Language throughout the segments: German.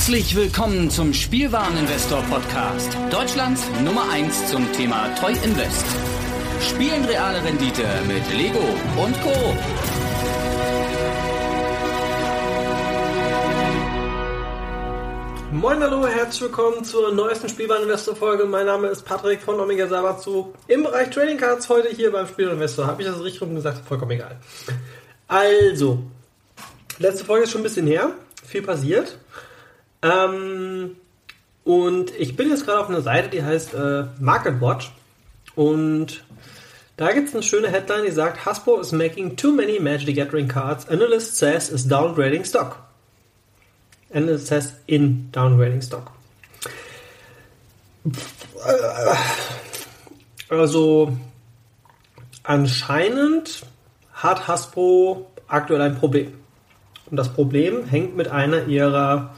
Herzlich willkommen zum Spielwareninvestor Podcast. Deutschlands Nummer 1 zum Thema Toy Invest. Spielen reale Rendite mit Lego und Co. Moin hallo, herzlich willkommen zur neuesten Spielwareninvestor Folge. Mein Name ist Patrick von Omega Sabatsu. Im Bereich Trading Cards heute hier beim Spielwareninvestor. Habe ich das richtig rum gesagt? Vollkommen egal. Also, letzte Folge ist schon ein bisschen her. Viel passiert. Ähm, und ich bin jetzt gerade auf einer Seite, die heißt äh, Market Watch. Und da gibt es eine schöne Headline, die sagt, Hasbro is making too many Magic the Gathering cards. Analyst says is downgrading stock. Analyst says in downgrading stock. Also anscheinend hat Hasbro aktuell ein Problem. Und das Problem hängt mit einer ihrer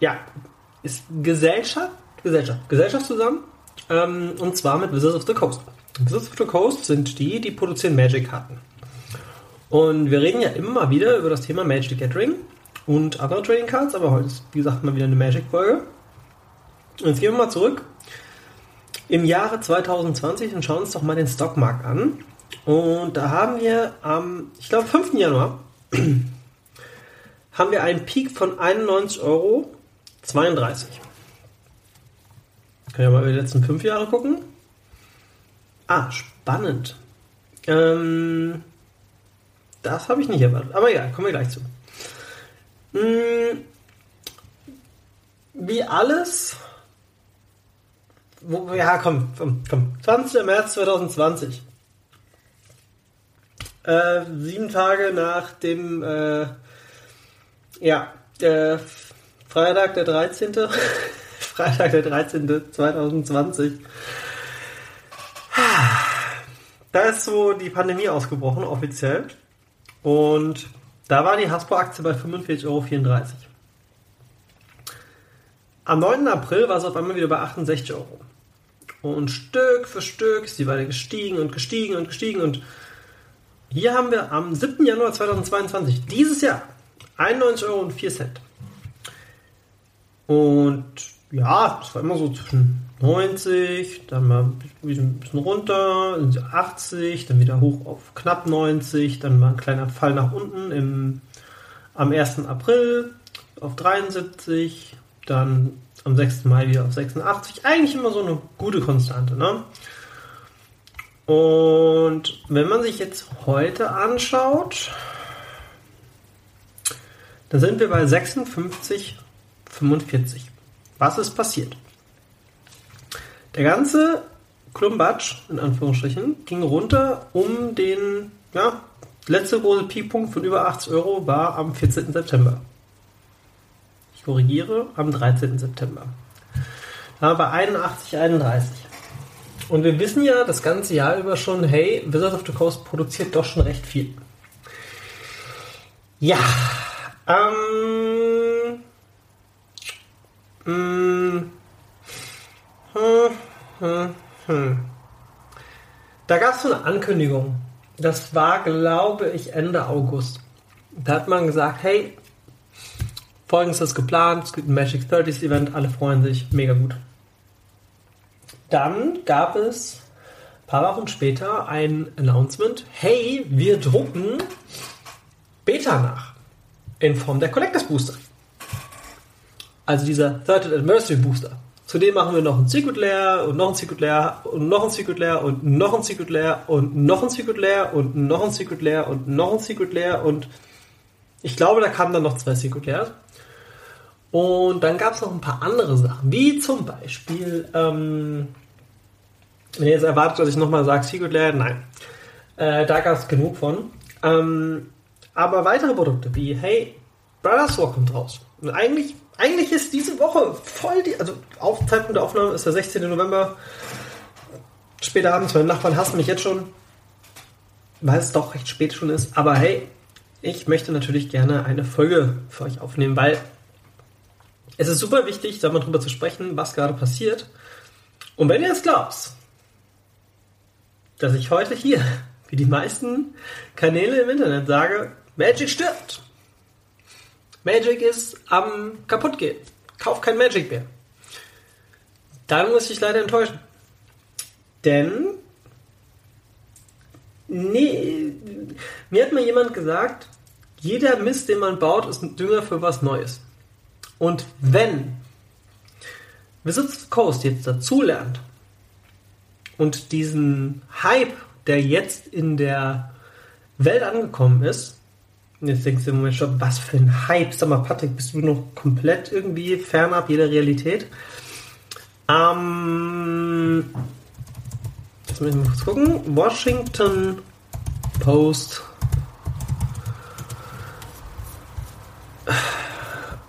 ja, ist Gesellschaft, Gesellschaft, Gesellschaft zusammen. Ähm, und zwar mit Wizards of the Coast. Wizards of the Coast sind die, die produzieren Magic-Karten. Und wir reden ja immer wieder über das Thema Magic the Gathering und andere Trading Cards, aber heute ist, wie gesagt, mal wieder eine Magic-Folge. Und jetzt gehen wir mal zurück im Jahre 2020 und schauen uns doch mal den Stockmarkt an. Und da haben wir am, ich glaube, 5. Januar haben wir einen Peak von 91 Euro 32. Können wir mal über die letzten fünf Jahre gucken. Ah, spannend. Ähm, das habe ich nicht erwartet. Aber ja, kommen wir gleich zu. Hm, wie alles. Wo, ja, komm, komm, komm. 20. März 2020. Äh, sieben Tage nach dem, äh, ja, äh, Freitag der 13. Freitag der 13. 2020. Da ist so die Pandemie ausgebrochen, offiziell. Und da war die Hasbro-Aktie bei 45,34 Euro. Am 9. April war es auf einmal wieder bei 68 Euro. Und Stück für Stück ist die weiter gestiegen und gestiegen und gestiegen. Und hier haben wir am 7. Januar 2022, dieses Jahr, 91,04 Euro. Und ja, es war immer so zwischen 90, dann mal ein bisschen runter, 80, dann wieder hoch auf knapp 90, dann mal ein kleiner Fall nach unten im, am 1. April auf 73, dann am 6. Mai wieder auf 86. Eigentlich immer so eine gute Konstante. Ne? Und wenn man sich jetzt heute anschaut, dann sind wir bei 56 45. Was ist passiert? Der ganze Klumbatsch, in Anführungsstrichen, ging runter um den, ja, letzte große Peakpunkt von über 80 Euro war am 14. September. Ich korrigiere, am 13. September. Da war bei 81,31. Und wir wissen ja das ganze Jahr über schon, hey, Wizards of the Coast produziert doch schon recht viel. Ja, ähm, Da gab es so eine Ankündigung. Das war, glaube ich, Ende August. Da hat man gesagt, hey, folgendes ist geplant, es gibt ein Magic 30s Event, alle freuen sich, mega gut. Dann gab es ein paar Wochen später ein Announcement, hey, wir drucken Beta nach in Form der Collectors Booster. Also dieser Third Adversary Booster. Zudem machen wir noch ein Secret Lair und noch ein Secret Lair und noch ein Secret Lair und noch ein Secret Lair und noch ein Secret Lair und noch ein Secret Lair und noch ein Secret Lair und ich glaube, da kamen dann noch zwei Secret Lairs. Und dann gab es noch ein paar andere Sachen, wie zum Beispiel, ähm, wenn ihr jetzt erwartet, dass ich nochmal sage Secret Lair, nein. Äh, da gab es genug von. Ähm, aber weitere Produkte wie, hey, Brothers War kommt raus. Und eigentlich eigentlich ist diese Woche voll die, also auf Zeitpunkt der Aufnahme ist der 16. November, später abends, meine Nachbarn hassen mich jetzt schon, weil es doch recht spät schon ist. Aber hey, ich möchte natürlich gerne eine Folge für euch aufnehmen, weil es ist super wichtig, da mal drüber zu sprechen, was gerade passiert. Und wenn ihr jetzt glaubt, dass ich heute hier, wie die meisten Kanäle im Internet sage, Magic stirbt, Magic ist am kaputt gehen. Kauf kein Magic mehr. Dann muss ich leider enttäuschen. Denn nee, mir hat mal jemand gesagt, jeder Mist, den man baut, ist ein Dünger für was Neues. Und wenn Wizards of Coast jetzt dazulernt und diesen Hype, der jetzt in der Welt angekommen ist, jetzt denkst du im Moment schon, was für ein Hype, sag mal, Patrick, bist du noch komplett irgendwie fernab jeder Realität? Ähm, jetzt müssen wir kurz gucken. Washington Post.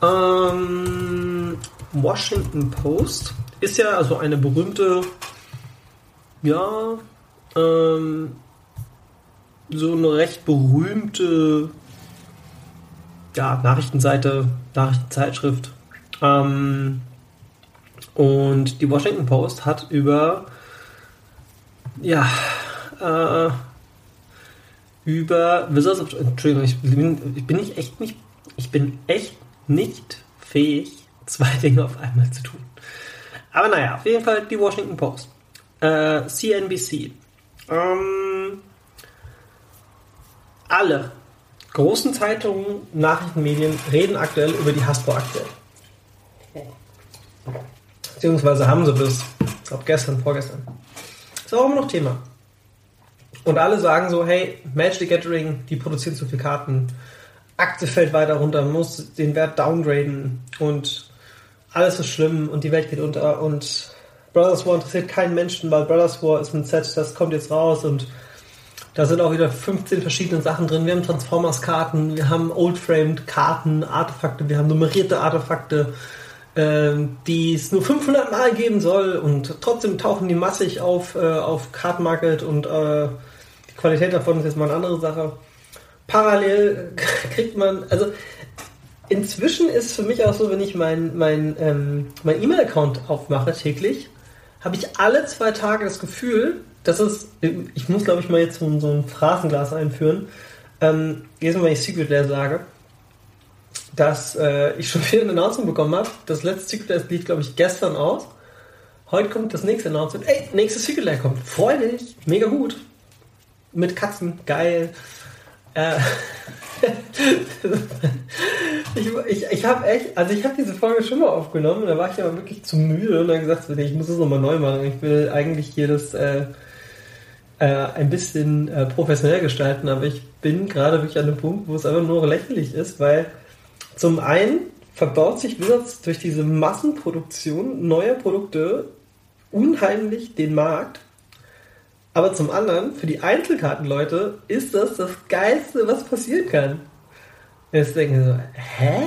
Ähm, Washington Post ist ja also eine berühmte, ja, ähm, so eine recht berühmte ja, Nachrichtenseite, Nachrichtenzeitschrift. Ähm, und die Washington Post hat über ja äh, über Wizards of Entschuldigung, ich bin, ich bin nicht echt nicht ich bin echt nicht fähig, zwei Dinge auf einmal zu tun. Aber naja, auf jeden Fall die Washington Post. Äh, CNBC. Ähm, alle großen Zeitungen, Nachrichtenmedien reden aktuell über die Hasbro aktuell. Beziehungsweise haben sie bis, ich glaube gestern, vorgestern. Ist auch immer noch Thema. Und alle sagen so, hey, Magic the Gathering, die produzieren zu viele Karten. Aktie fällt weiter runter, man muss den Wert downgraden und alles ist schlimm und die Welt geht unter und Brothers War interessiert keinen Menschen, weil Brothers War ist ein Set, das kommt jetzt raus und da sind auch wieder 15 verschiedene Sachen drin. Wir haben Transformers-Karten, wir haben Old-Framed-Karten, Artefakte, wir haben nummerierte Artefakte, äh, die es nur 500 Mal geben soll und trotzdem tauchen die massig auf, äh, auf Card Market und äh, die Qualität davon ist jetzt mal eine andere Sache. Parallel kriegt man, also inzwischen ist für mich auch so, wenn ich mein, mein, ähm, mein E-Mail-Account aufmache täglich, habe ich alle zwei Tage das Gefühl, das ist, ich muss glaube ich mal jetzt so, so ein Phrasenglas einführen. Ähm, jedes Mal, wenn ich Secret Lair sage, dass äh, ich schon wieder eine Announcement bekommen habe. Das letzte Secret Lair lief glaube ich gestern aus. Heute kommt das nächste Announcement. Ey, nächstes Secret Lair kommt. Freu dich, mega gut. Mit Katzen, geil. Äh, ich ich, ich habe echt, also ich habe diese Folge schon mal aufgenommen, da war ich aber wirklich zu müde und dann gesagt, ich muss es nochmal neu machen. Ich will eigentlich hier das äh, äh, ein bisschen äh, professionell gestalten, aber ich bin gerade wirklich an einem Punkt, wo es einfach nur lächerlich ist, weil zum einen verbaut sich Wizards durch diese Massenproduktion neuer Produkte unheimlich den Markt, aber zum anderen, für die Einzelkartenleute ist das das Geilste, was passieren kann. Jetzt denken sie so, hä?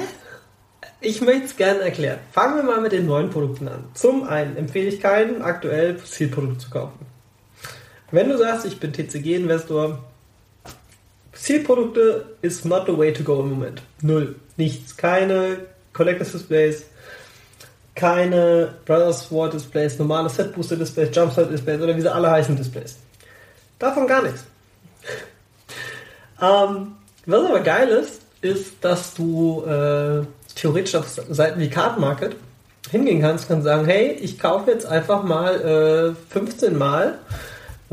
Ich möchte es gerne erklären. Fangen wir mal mit den neuen Produkten an. Zum einen empfehle ich keinen aktuell Zielprodukt zu kaufen. Wenn du sagst, ich bin TCG-Investor, Zielprodukte ist not the way to go im Moment. Null. Nichts. Keine Collectors Displays, keine Brothers War Displays, normale Set Booster Displays, Jumpstart Displays oder wie sie alle heißen Displays. Davon gar nichts. ähm, was aber geil ist, ist, dass du äh, theoretisch auf Seiten wie Card Market hingehen kannst, kannst sagen, hey, ich kaufe jetzt einfach mal äh, 15 Mal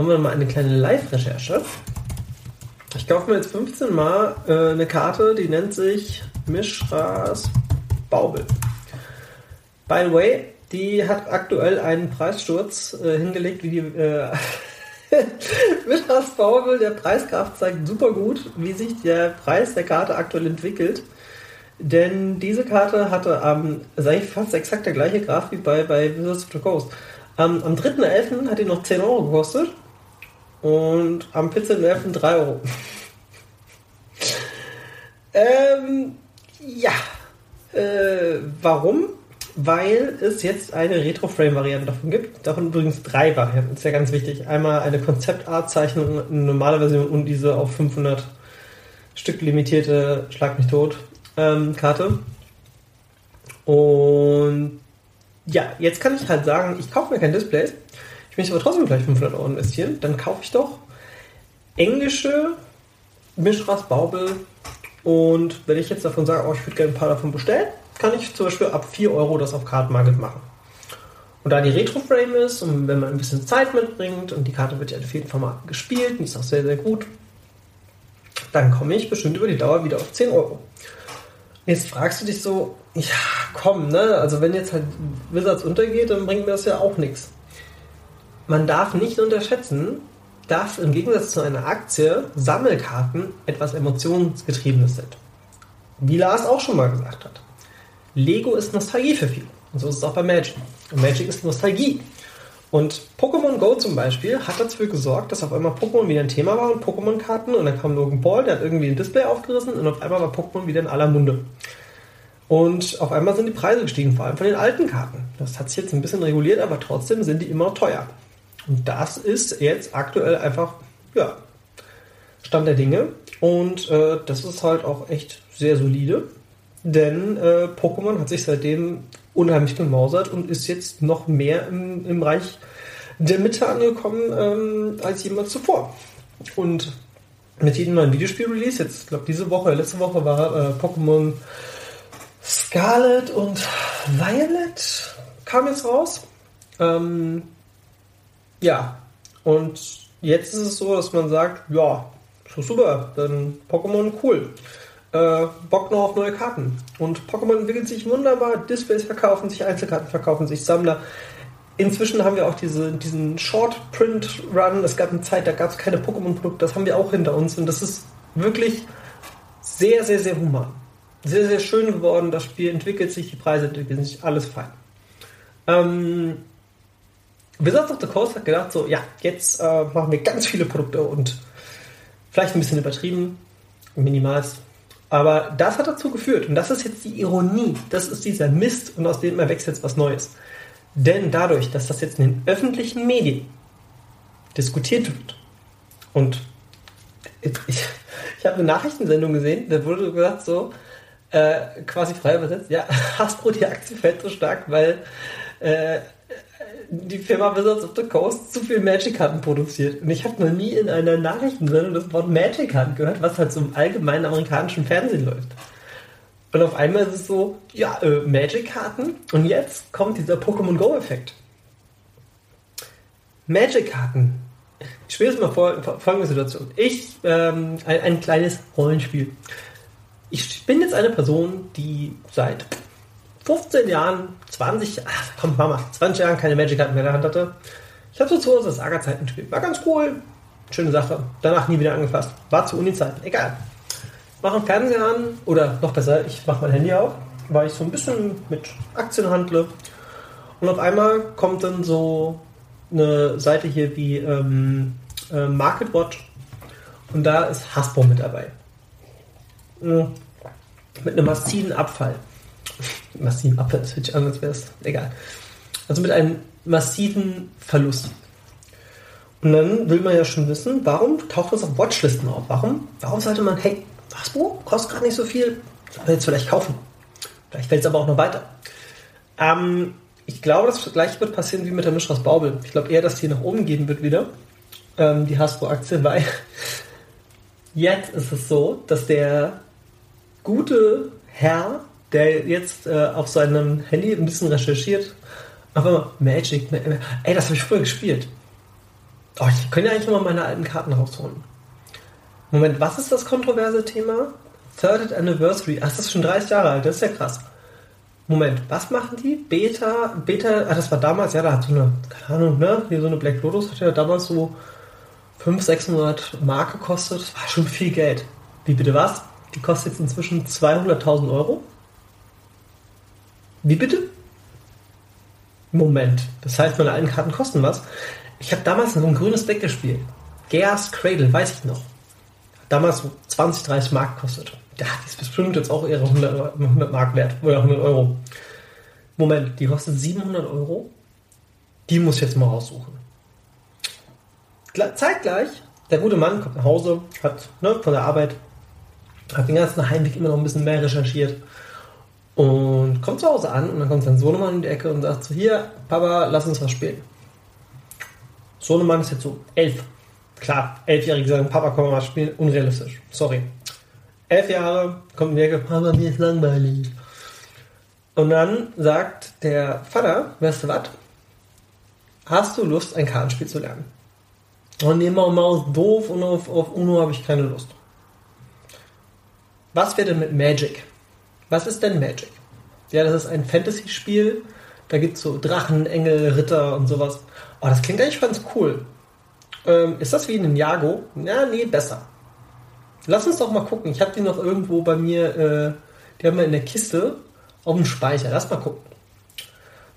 Machen wir mal eine kleine Live-Recherche. Ich kaufe mir jetzt 15 Mal äh, eine Karte, die nennt sich Mischras Baubel. By the way, die hat aktuell einen Preissturz äh, hingelegt, wie die äh, Mischras Baubel. Der Preisgraf zeigt super gut, wie sich der Preis der Karte aktuell entwickelt. Denn diese Karte hatte am, ähm, fast exakt der gleiche Graf wie bei, bei Wizards of the Coast. Ähm, am 3.11. hat die noch 10 Euro gekostet und am Pizzawerfen 3 Euro. ähm, ja. Äh, warum? Weil es jetzt eine Retro-Frame-Variante davon gibt. Davon übrigens drei Varianten. Ist ja ganz wichtig. Einmal eine Konzeptart-Zeichnung, eine normale Version und diese auf 500 Stück limitierte Schlag mich tot ähm, Karte. Und ja, jetzt kann ich halt sagen, ich kaufe mir kein Display ich möchte aber trotzdem gleich 500 Euro investieren, dann kaufe ich doch englische Mischras Baubel Und wenn ich jetzt davon sage, oh, ich würde gerne ein paar davon bestellen, kann ich zum Beispiel ab 4 Euro das auf Card Market machen. Und da die Retro-Frame ist und wenn man ein bisschen Zeit mitbringt und die Karte wird ja in vielen Formaten gespielt, die ist auch sehr, sehr gut, dann komme ich bestimmt über die Dauer wieder auf 10 Euro. Jetzt fragst du dich so, ja, komm, ne? Also wenn jetzt halt Wizards untergeht, dann bringt mir das ja auch nichts. Man darf nicht unterschätzen, dass im Gegensatz zu einer Aktie Sammelkarten etwas emotionsgetriebenes sind. Wie Lars auch schon mal gesagt hat. Lego ist Nostalgie für viele. Und so ist es auch bei Magic. Und Magic ist Nostalgie. Und Pokémon Go zum Beispiel hat dafür gesorgt, dass auf einmal Pokémon wieder ein Thema war und Pokémon-Karten und dann kam Logan Paul, der hat irgendwie ein Display aufgerissen und auf einmal war Pokémon wieder in aller Munde. Und auf einmal sind die Preise gestiegen, vor allem von den alten Karten. Das hat sich jetzt ein bisschen reguliert, aber trotzdem sind die immer teuer. Und das ist jetzt aktuell einfach, ja, Stand der Dinge. Und äh, das ist halt auch echt sehr solide. Denn äh, Pokémon hat sich seitdem unheimlich gemausert und ist jetzt noch mehr im, im Reich der Mitte angekommen ähm, als jemals zuvor. Und mit jedem neuen Videospiel-Release, jetzt glaube diese Woche, letzte Woche war äh, Pokémon Scarlet und Violet kam jetzt raus. Ähm, ja, und jetzt ist es so, dass man sagt, ja, so super, dann Pokémon cool äh, Bock noch auf neue Karten. Und Pokémon entwickelt sich wunderbar, Displays verkaufen sich, Einzelkarten verkaufen sich, Sammler. Inzwischen haben wir auch diese, diesen Short-Print-Run. Es gab eine Zeit, da gab es keine Pokémon-Produkte, das haben wir auch hinter uns. Und das ist wirklich sehr, sehr, sehr human. Sehr, sehr schön geworden. Das Spiel entwickelt sich, die Preise entwickeln sich, alles fein. Ähm, Wizards of the Coast hat gedacht, so, ja, jetzt äh, machen wir ganz viele Produkte und vielleicht ein bisschen übertrieben, minimalst aber das hat dazu geführt, und das ist jetzt die Ironie, das ist dieser Mist und aus dem erwächst jetzt was Neues. Denn dadurch, dass das jetzt in den öffentlichen Medien diskutiert wird und ich, ich habe eine Nachrichtensendung gesehen, da wurde gesagt so, äh, quasi frei übersetzt, ja, Hasbro, die Aktie fällt so stark, weil äh, die Firma Wizards of the Coast zu viel Magic-Karten produziert. Und ich habe noch nie in einer Nachrichtensendung das Wort Magic-Karten gehört, was halt so im allgemeinen amerikanischen Fernsehen läuft. Und auf einmal ist es so, ja, äh, Magic-Karten und jetzt kommt dieser Pokémon Go-Effekt. Magic-Karten. Ich spiele jetzt mal vor, folgende Situation. Ich, ähm, ein, ein kleines Rollenspiel. Ich bin jetzt eine Person, die seit 15 Jahren, 20, ach, komm Mama, 20 Jahren keine Magic-Karten mehr in der Hand hatte. Ich habe so zu Hause das Saga-Zeiten gespielt. War ganz cool. Schöne Sache. Danach nie wieder angefasst. War zu Uni-Zeiten. Egal. Mache einen Fernseher an oder noch besser, ich mache mein Handy auf, weil ich so ein bisschen mit Aktien handle. Und auf einmal kommt dann so eine Seite hier wie ähm, äh, Market Watch und da ist Hasbro mit dabei. Mit einem massiven Abfall massiven Abfall, das hört sich an, als wäre es egal. Also mit einem massiven Verlust. Und dann will man ja schon wissen, warum taucht das auf Watchlisten auf? Warum? Warum sollte man, hey, Hasbro kostet gerade nicht so viel, soll man jetzt vielleicht kaufen? Vielleicht fällt es aber auch noch weiter. Ähm, ich glaube, das gleiche wird passieren wie mit der Mischras Baubel. Ich glaube eher, dass die nach oben gehen wird wieder, ähm, die Hasbro-Aktie, weil jetzt ist es so, dass der gute Herr der jetzt äh, auf seinem Handy ein bisschen recherchiert. Einmal Magic. Ey, das habe ich früher gespielt. Oh, ich könnte ja eigentlich mal meine alten Karten rausholen. Moment, was ist das kontroverse Thema? Third Anniversary. Ach, das ist schon 30 Jahre alt, das ist ja krass. Moment, was machen die? Beta, Beta, ah, das war damals, ja, da hat so eine, keine Ahnung, ne, hier so eine Black Lotus hat ja damals so 500, 600 Mark gekostet. Das war schon viel Geld. Wie bitte was? Die kostet jetzt inzwischen 200.000 Euro. Wie bitte? Moment. Das heißt, meine alten Karten kosten was. Ich habe damals noch ein grünes Deck gespielt. Gears Cradle, weiß ich noch. Hat damals so 20, 30 Mark gekostet. Ja, die ist bestimmt jetzt auch ihre 100, 100 Mark wert. Oder 100 Euro. Moment, die kostet 700 Euro. Die muss ich jetzt mal raussuchen. Zeitgleich, der gute Mann kommt nach Hause, hat ne, von der Arbeit, hat den ganzen Heimweg immer noch ein bisschen mehr recherchiert und kommt zu Hause an und dann kommt sein Sohnemann in die Ecke und sagt so, hier, Papa, lass uns was spielen. Sohnemann ist jetzt so elf. Klar, elfjährige sagen, Papa, komm mal was spielen. Unrealistisch. Sorry. elf Jahre, kommt in die Ecke, Papa, mir ist langweilig. Und dann sagt der Vater, weißt du was? Hast du Lust, ein Kartenspiel zu lernen? Und nee, Maus doof und auf, auf Uno habe ich keine Lust. Was wäre denn mit Magic? Was ist denn Magic? Ja, das ist ein Fantasy-Spiel. Da gibt es so Drachen, Engel, Ritter und sowas. Oh, das klingt eigentlich ganz cool. Ähm, ist das wie ein Jago? Ja, nee, besser. Lass uns doch mal gucken. Ich habe die noch irgendwo bei mir, äh, die haben wir in der Kiste auf dem Speicher. Lass mal gucken.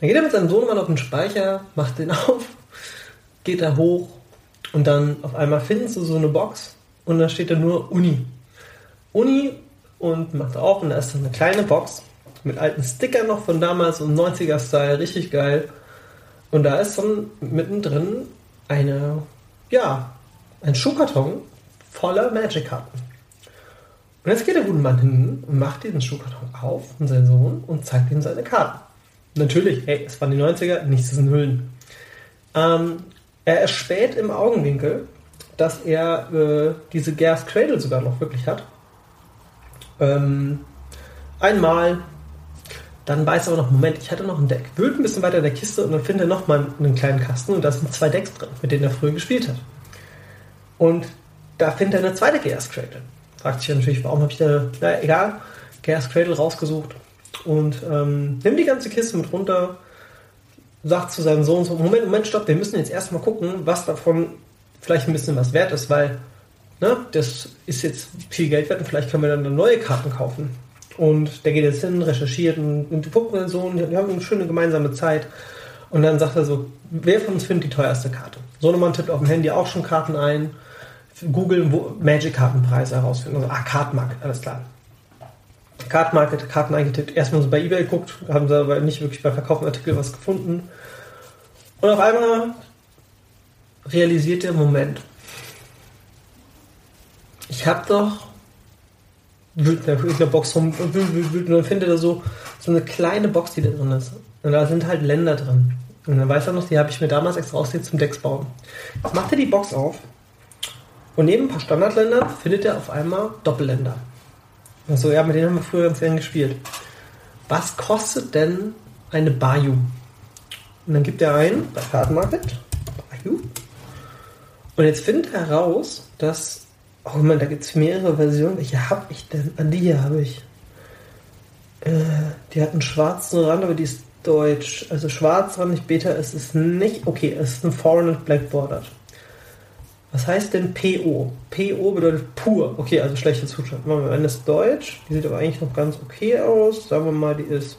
Dann geht er mit seinem Sohnemann auf den Speicher, macht den auf, geht da hoch und dann auf einmal finden sie so eine Box und da steht da nur Uni. Uni und macht auf und da ist dann eine kleine Box mit alten Stickern noch von damals und 90er-Style, richtig geil. Und da ist dann mittendrin eine, ja, ein Schuhkarton voller Magic-Karten. Und jetzt geht der gute Mann hin und macht diesen Schuhkarton auf und sein Sohn und zeigt ihm seine Karten. Natürlich, ey, es waren die 90er, nichts ist in Hüllen. Ähm, er erspäht im Augenwinkel, dass er äh, diese Gas Cradle sogar noch wirklich hat. Ähm, einmal, dann weiß er aber noch, Moment, ich hatte noch ein Deck. Wühlt ein bisschen weiter in der Kiste und dann findet er nochmal einen kleinen Kasten und da sind zwei Decks drin, mit denen er früher gespielt hat. Und da findet er eine zweite Gas Cradle. Fragt sich natürlich, warum habe ich da, na egal, Gas Cradle rausgesucht und ähm, nimmt die ganze Kiste mit runter, sagt zu seinem Sohn so, Moment, Moment, stopp, wir müssen jetzt erstmal gucken, was davon vielleicht ein bisschen was wert ist, weil ne, das ist jetzt viel Geld wert und vielleicht können wir dann neue Karten kaufen. Und der geht jetzt hin, recherchiert und, und guckt mit dem Sohn, die haben eine schöne gemeinsame Zeit. Und dann sagt er so, wer von uns findet die teuerste Karte? Sohnemann tippt auf dem Handy auch schon Karten ein, googeln, Magic-Kartenpreise herausfinden. Also, ah, Kartmarket, alles klar. Card Karten eingetippt, erstmal so bei Ebay geguckt, haben sie aber nicht wirklich bei verkauften Artikel was gefunden. Und auf einmal realisiert der Moment. Ich habe doch der Box rum und dann findet er so, so eine kleine Box, die da drin ist. Und da sind halt Länder drin. Und dann weiß er noch, die habe ich mir damals extra ausgelegt zum Decks bauen. Jetzt macht er die Box auf und neben ein paar Standardländern findet er auf einmal Doppelländer. Also ja, mit denen haben wir früher ganz gern gespielt. Was kostet denn eine Bayou? Und dann gibt er ein bei Kartenmarket. Bayou. Und jetzt findet er heraus, dass. Oh man, da gibt es mehrere Versionen. Welche habe ich denn? An die hier habe ich. Äh, die hat einen schwarzen Rand, aber die ist deutsch. Also schwarzrandig Beta ist es nicht. Okay, es ist ein Foreign and Black Bordered. Was heißt denn PO? PO bedeutet pur. Okay, also schlechter Zustand. Machen wir eine ist deutsch. Die sieht aber eigentlich noch ganz okay aus. Sagen wir mal, die ist.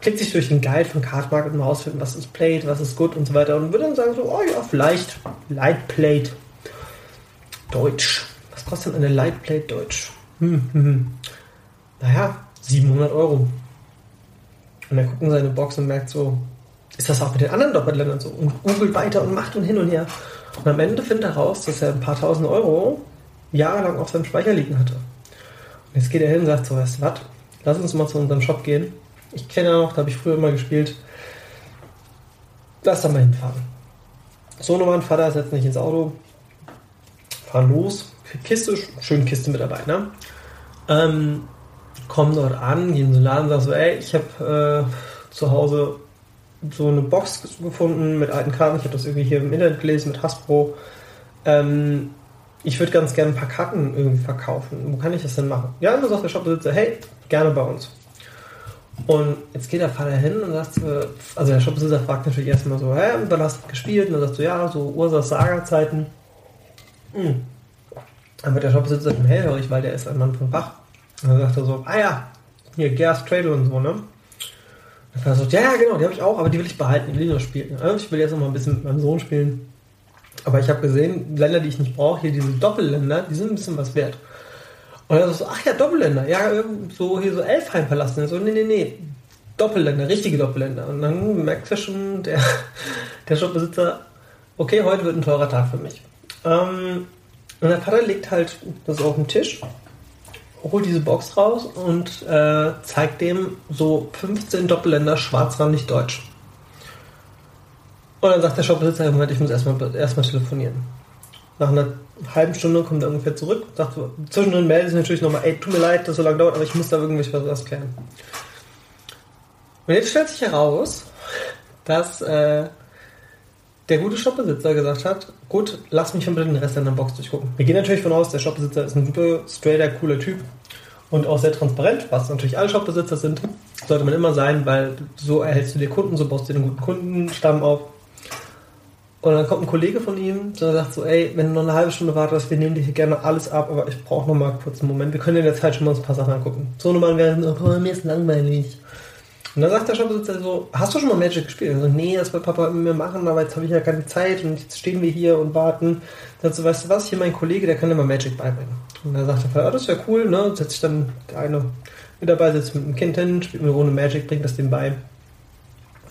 Klickt sich durch den Guide von Card Market und rausfinden, was ist Plate, was ist gut und so weiter. Und würde dann sagen so, oh ja, vielleicht Light Plate Deutsch. Was kostet denn eine Light Plate Deutsch? Hm, hm, hm. Naja, 700 Euro. Und er guckt in seine Box und merkt so, ist das auch mit den anderen Doppelländern so? Und googelt weiter und macht und hin und her. Und am Ende findet er raus, dass er ein paar tausend Euro jahrelang auf seinem Speicher liegen hatte. Und jetzt geht er hin und sagt so, weißt du was, lass uns mal zu unserem Shop gehen. Ich kenne ja noch, da habe ich früher mal gespielt. Lass da mal hinfahren. So Vater setzt nicht ins Auto, fahren los, Kiste, schön Kiste mit dabei, ne? Ähm, kommen dort an, gehen so Laden und sagen so, ey, ich habe äh, zu Hause so eine Box gefunden mit alten Karten. Ich habe das irgendwie hier im Internet gelesen mit Hasbro. Ähm, ich würde ganz gerne ein paar Karten irgendwie verkaufen. Wo kann ich das denn machen? Ja, dann sagt der Shopbesitzer, hey, gerne bei uns. Und jetzt geht der Vater hin und sagt, also der Shopbesitzer fragt natürlich erstmal so, hä, wann hast du gespielt? Und dann sagt so, ja, so Ursas Saga-Zeiten. Hm. Dann wird der Shopbesitzer schon hellhörig, weil der ist ein Mann von Fach. Und dann sagt er so, ah ja, hier Gas Cradle und so, ne? Dann sagt, ja, ja, genau, die habe ich auch, aber die will ich behalten, die will ich noch spielen. Ich will jetzt noch mal ein bisschen mit meinem Sohn spielen. Aber ich habe gesehen, Länder, die ich nicht brauche, hier diese Doppelländer, die sind ein bisschen was wert. Und er so, ach ja, Doppelländer, ja, so hier so Elfheim verlassen. So, nee, nee, nee, Doppelländer, richtige Doppelländer. Und dann merkt er schon, der, der Shopbesitzer, okay, heute wird ein teurer Tag für mich. Ähm, und der Vater legt halt das auf den Tisch holt diese Box raus und äh, zeigt dem so 15 Doppelländer schwarzrandig deutsch. Und dann sagt der Shopbesitzer, Moment, ich muss erstmal erstmal telefonieren. Nach einer halben Stunde kommt er ungefähr zurück, sagt zwischendrin meldet sich natürlich nochmal, ey, tut mir leid, dass es so lange dauert, aber ich muss da irgendwie was, was klären. Und jetzt stellt sich heraus, dass äh, der gute Shopbesitzer gesagt hat, gut, lass mich mal den Rest deiner Box durchgucken. Wir gehen natürlich von aus, der Shopbesitzer ist ein super straighter, cooler Typ und auch sehr transparent, was natürlich alle Shopbesitzer sind, sollte man immer sein, weil so erhältst du dir Kunden, so baust du einen guten Kundenstamm auf. Und dann kommt ein Kollege von ihm, der sagt so, ey, wenn du noch eine halbe Stunde wartest, wir nehmen dir hier gerne alles ab, aber ich brauche noch mal kurz einen Moment. Wir können in der Zeit schon mal ein paar Sachen angucken. So normal wäre oh, mir ist langweilig. Und dann sagt der Shopbesitzer so, hast du schon mal Magic gespielt? Und so, nee, das will Papa mit mir machen, aber jetzt habe ich ja keine Zeit und jetzt stehen wir hier und warten. Dann so, weißt du was, hier mein Kollege, der kann dir mal Magic beibringen. Und dann sagt der Vater, das wäre cool, ne? Setzt sich dann der eine mit dabei, sitzt mit dem Kind hin, spielt eine Runde Magic, bringt das dem bei.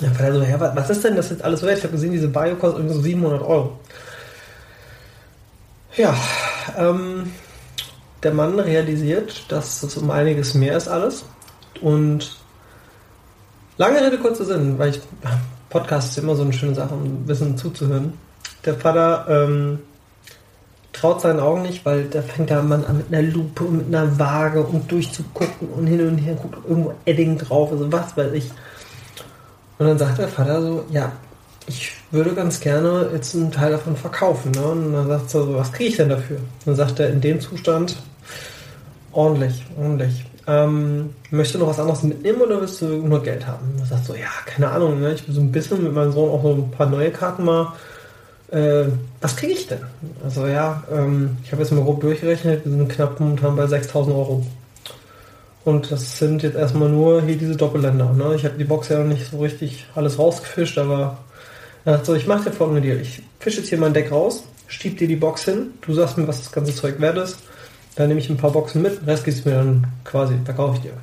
Der Vater so, ja, was ist denn das jetzt alles wert? Ich habe gesehen, diese Bio kostet irgendwie so 700 Euro. Ja, ähm, der Mann realisiert, dass es um einiges mehr ist alles und Lange Rede, kurzer Sinn, weil ich Podcast ist immer so eine schöne Sache, um ein bisschen zuzuhören. Der Vater ähm, traut seinen Augen nicht, weil da fängt der Mann an mit einer Lupe und mit einer Waage und durchzugucken und hin und her guckt irgendwo Edding drauf, also was weiß ich. Und dann sagt der Vater so, ja, ich würde ganz gerne jetzt einen Teil davon verkaufen. Ne? Und dann sagt er so, was kriege ich denn dafür? Und dann sagt er in dem Zustand, ordentlich, ordentlich ähm, möchtest du noch was anderes mitnehmen oder willst du nur Geld haben? Und sagt so, ja, keine Ahnung, ne? ich will so ein bisschen mit meinem Sohn auch so ein paar neue Karten mal. Äh, was kriege ich denn? Also ja, ähm, ich habe jetzt mal grob durchgerechnet, wir sind knapp momentan bei 6000 Euro. Und das sind jetzt erstmal nur hier diese Doppelländer. Ne? Ich habe die Box ja noch nicht so richtig alles rausgefischt, aber er sagt so, ich mache dir folgende Deal. Ich fische jetzt hier mein Deck raus, stieb dir die Box hin, du sagst mir, was das ganze Zeug wert ist dann nehme ich ein paar Boxen mit, den Rest gibst du mir dann quasi, verkaufe ich dir.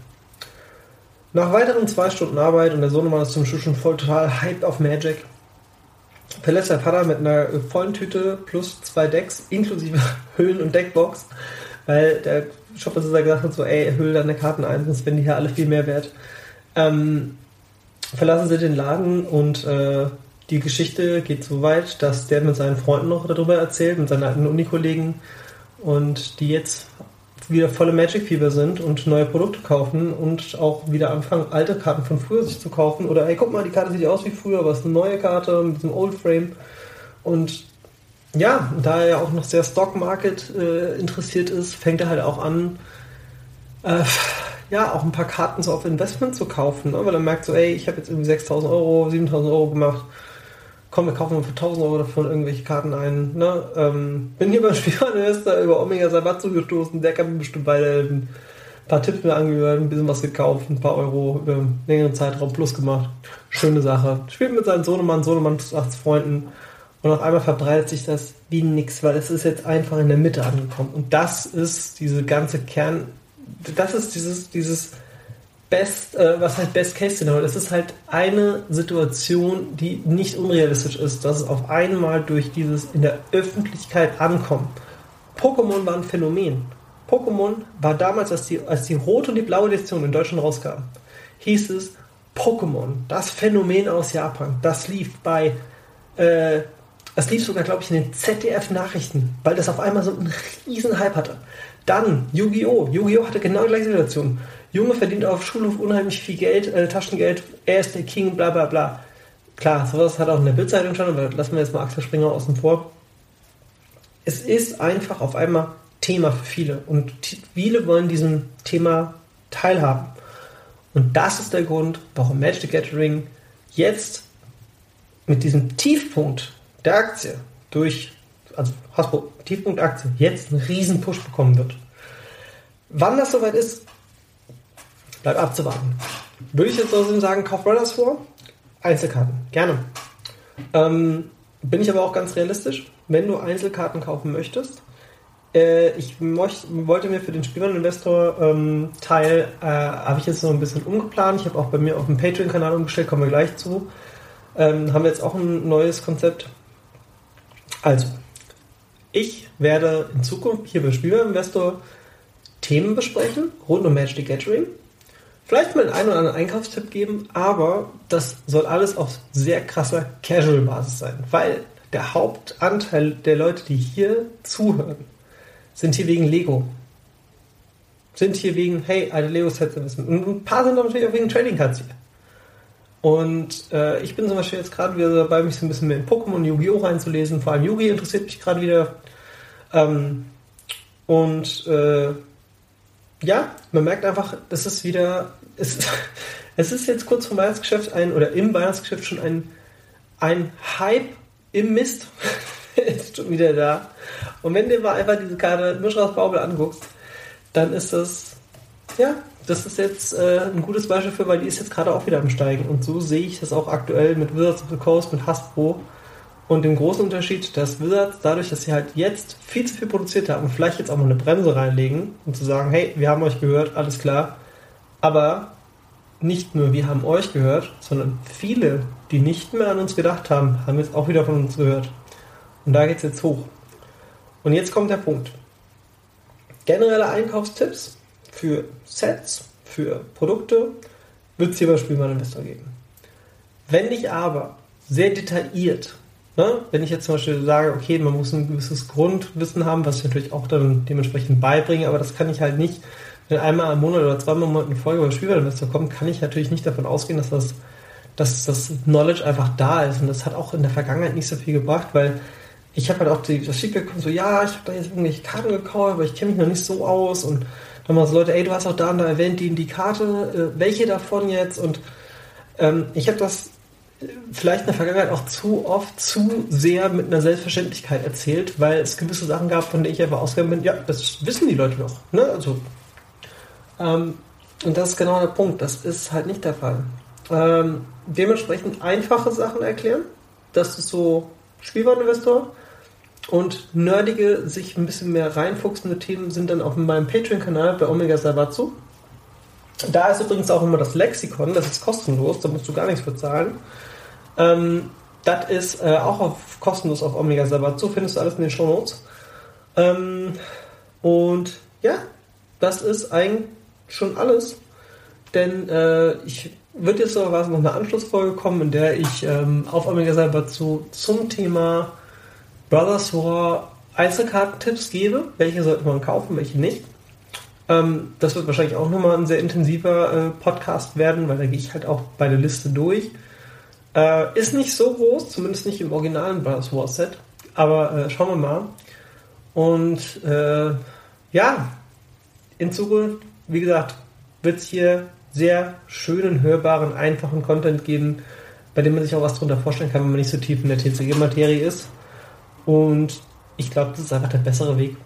Nach weiteren zwei Stunden Arbeit und der Sohnemann ist zum Schluss schon voll total hyped auf Magic, verlässt der Vater mit einer vollen Tüte plus zwei Decks inklusive Hüllen und Deckbox, weil der Shopbesitzer gesagt hat so, ey, hüll deine Karten ein, sonst werden die hier alle viel mehr wert. Ähm, verlassen sie den Laden und äh, die Geschichte geht so weit, dass der mit seinen Freunden noch darüber erzählt, mit seinen alten Unikollegen, und die jetzt wieder volle Magic-Fieber sind und neue Produkte kaufen und auch wieder anfangen, alte Karten von früher sich zu kaufen. Oder ey, guck mal, die Karte sieht aus wie früher, aber es ist eine neue Karte mit diesem Old Frame. Und ja, da er ja auch noch sehr Stock Market äh, interessiert ist, fängt er halt auch an, äh, ja, auch ein paar Karten so auf Investment zu kaufen. Ne? Weil er merkt so, ey, ich habe jetzt irgendwie 6000 Euro, 7000 Euro gemacht komm, wir kaufen für 1000 Euro davon irgendwelche Karten ein. Ne? Ähm, bin hier beim Spielwareninvestor über Omega Sabatsu gestoßen, der kann mir bestimmt weiterhelfen. Ein paar Tipps mir angehört, ein bisschen was gekauft, ein paar Euro über einen längeren Zeitraum plus gemacht. Schöne Sache. Spielt mit seinem Sohnemann, Sohnemann plus Freunden. Und auf einmal verbreitet sich das wie nix, weil es ist jetzt einfach in der Mitte angekommen. Und das ist diese ganze Kern, das ist dieses, dieses Best, äh, was halt Best Case Szenario. Das ist halt eine Situation, die nicht unrealistisch ist, dass es auf einmal durch dieses in der Öffentlichkeit ankommen. Pokémon war ein Phänomen. Pokémon war damals, als die, als die rote und die blaue Edition in Deutschland rauskam, hieß es Pokémon, das Phänomen aus Japan. Das lief bei, äh, das lief sogar, glaube ich, in den ZDF-Nachrichten, weil das auf einmal so einen riesen Hype hatte. Dann Yu-Gi-Oh! Yu-Gi-Oh! hatte genau die gleiche Situation. Junge verdient auf Schulhof unheimlich viel Geld, äh, Taschengeld, er ist der King, bla bla bla. Klar, sowas hat auch in der Bildzeitung schon, aber lassen wir jetzt mal Axel Springer außen vor. Es ist einfach auf einmal Thema für viele und viele wollen diesem Thema teilhaben. Und das ist der Grund, warum Magic the Gathering jetzt mit diesem Tiefpunkt der Aktie durch, also Hasbro, Tiefpunkt Aktie, jetzt einen riesen Push bekommen wird. Wann das soweit ist, Bleibt abzuwarten. Würde ich jetzt trotzdem sagen, kauf Brothers vor? Einzelkarten, gerne. Ähm, bin ich aber auch ganz realistisch. Wenn du Einzelkarten kaufen möchtest, äh, ich mocht, wollte mir für den Spielwaren-Investor-Teil, ähm, äh, habe ich jetzt noch ein bisschen umgeplant. Ich habe auch bei mir auf dem Patreon-Kanal umgestellt, kommen wir gleich zu. Ähm, haben wir jetzt auch ein neues Konzept. Also, ich werde in Zukunft hier beim Spielwaren-Investor Themen besprechen rund um Magic the Gathering vielleicht mal einen oder anderen Einkaufstipp geben, aber das soll alles auf sehr krasser Casual-Basis sein, weil der Hauptanteil der Leute, die hier zuhören, sind hier wegen Lego. Sind hier wegen, hey, alte Lego-Sets wissen. Und ein paar sind natürlich auch wegen Trading Cards hier. Und äh, ich bin zum Beispiel jetzt gerade wieder dabei, mich so ein bisschen mehr in Pokémon und Yu-Gi-Oh! reinzulesen. Vor allem Yu-Gi interessiert mich gerade wieder. Ähm, und äh, ja, man merkt einfach, es ist wieder, es, es ist jetzt kurz vor Weihnachtsgeschäft ein, oder im Weihnachtsgeschäft schon ein, ein Hype im Mist. ist schon wieder da. Und wenn du mal einfach diese Karte Mischraus Baubel anguckst, dann ist das, ja, das ist jetzt äh, ein gutes Beispiel für, weil die ist jetzt gerade auch wieder am Steigen. Und so sehe ich das auch aktuell mit Wizards of the Coast, mit Hasbro. Und den großen Unterschied, dass Wizards dadurch, dass sie halt jetzt viel zu viel produziert haben, vielleicht jetzt auch mal eine Bremse reinlegen und zu sagen, hey, wir haben euch gehört, alles klar. Aber nicht nur wir haben euch gehört, sondern viele, die nicht mehr an uns gedacht haben, haben jetzt auch wieder von uns gehört. Und da geht es jetzt hoch. Und jetzt kommt der Punkt. Generelle Einkaufstipps für Sets, für Produkte wird es hier bei Spielwareninvestor geben. Wenn ich aber sehr detailliert, ne, wenn ich jetzt zum Beispiel sage, okay, man muss ein gewisses Grundwissen haben, was ich natürlich auch dann dementsprechend beibringe, aber das kann ich halt nicht, wenn einmal im Monat oder zweimal im Monat eine Folge über Spielwareninvestor kommt, kann ich natürlich nicht davon ausgehen, dass das, dass das Knowledge einfach da ist. Und das hat auch in der Vergangenheit nicht so viel gebracht, weil ich habe halt auch die, das Schick bekommen, so, ja, ich habe da jetzt irgendwelche Karten gekauft, aber ich kenne mich noch nicht so aus und dann mal so Leute, ey, du hast auch da und da erwähnt, die in die Karte, äh, welche davon jetzt? Und ähm, ich habe das vielleicht in der Vergangenheit auch zu oft zu sehr mit einer Selbstverständlichkeit erzählt, weil es gewisse Sachen gab, von denen ich einfach ausgegangen bin, ja, das wissen die Leute doch. Ne? Also, ähm, und das ist genau der Punkt, das ist halt nicht der Fall. Ähm, dementsprechend einfache Sachen erklären, das ist so Spielwareninvestor und nerdige, sich ein bisschen mehr reinfuchsende Themen sind dann auf meinem Patreon-Kanal bei Omega Savatsu. Da ist übrigens auch immer das Lexikon, das ist kostenlos, da musst du gar nichts bezahlen. Ähm, das ist äh, auch auf, kostenlos auf Omega Savatsu, findest du alles in den Show Notes. Ähm, und ja, das ist eigentlich schon alles. Denn äh, ich würde jetzt noch eine Anschlussfolge kommen, in der ich ähm, auf Omega Savatsu zum Thema Brothers War Einzelkartentipps gebe. Welche sollte man kaufen, welche nicht. Ähm, das wird wahrscheinlich auch nochmal ein sehr intensiver äh, Podcast werden, weil da gehe ich halt auch bei der Liste durch. Äh, ist nicht so groß, zumindest nicht im originalen Brothers War Set. Aber äh, schauen wir mal. Und äh, ja, in Zukunft, wie gesagt, wird es hier sehr schönen, hörbaren, einfachen Content geben, bei dem man sich auch was darunter vorstellen kann, wenn man nicht so tief in der TCG-Materie ist. Und ich glaube, das ist einfach der bessere Weg.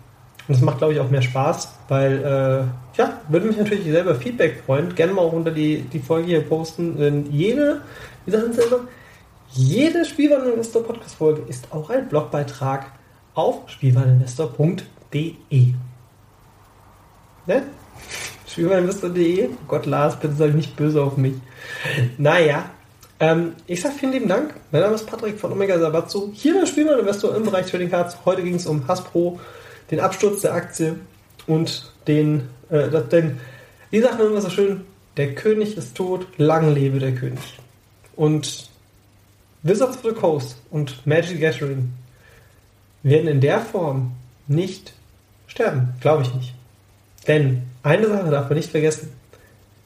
Und es macht, glaube ich, auch mehr Spaß, weil, äh, ja, würde mich natürlich selber Feedback freuen. Gerne mal auch unter die, die Folge hier posten. Denn jede, wie sagen Sie immer, jede Spielwareninvestor Podcast Folge ist auch ein Blogbeitrag auf spielwareninvestor.de. Ne? Spielwareninvestor.de? Oh Gott, Lars, bitte sei nicht böse auf mich. Naja, ähm, ich sage vielen lieben Dank. Mein Name ist Patrick von Omega Sabatzo. Hier bei Spielmann Investor im Bereich Trading Cards. Heute ging es um Hasbro, den Absturz der Aktie und den, äh, das, den, die sagen immer so schön, der König ist tot, lang lebe der König. Und Wizards of the Coast und Magic Gathering werden in der Form nicht sterben. Glaube ich nicht. Denn eine Sache darf man nicht vergessen.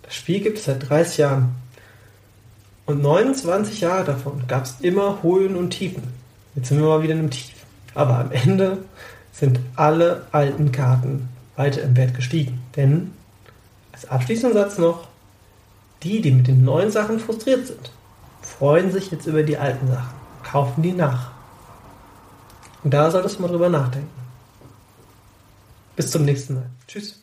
Das Spiel gibt es seit 30 Jahren. Und 29 Jahre davon gab es immer Höhen und Tiefen. Jetzt sind wir mal wieder in einem Tief. Aber am Ende sind alle alten Karten weiter im Wert gestiegen. Denn, als abschließenden Satz noch, die, die mit den neuen Sachen frustriert sind, freuen sich jetzt über die alten Sachen, kaufen die nach. Und da solltest du mal drüber nachdenken. Bis zum nächsten Mal. Tschüss.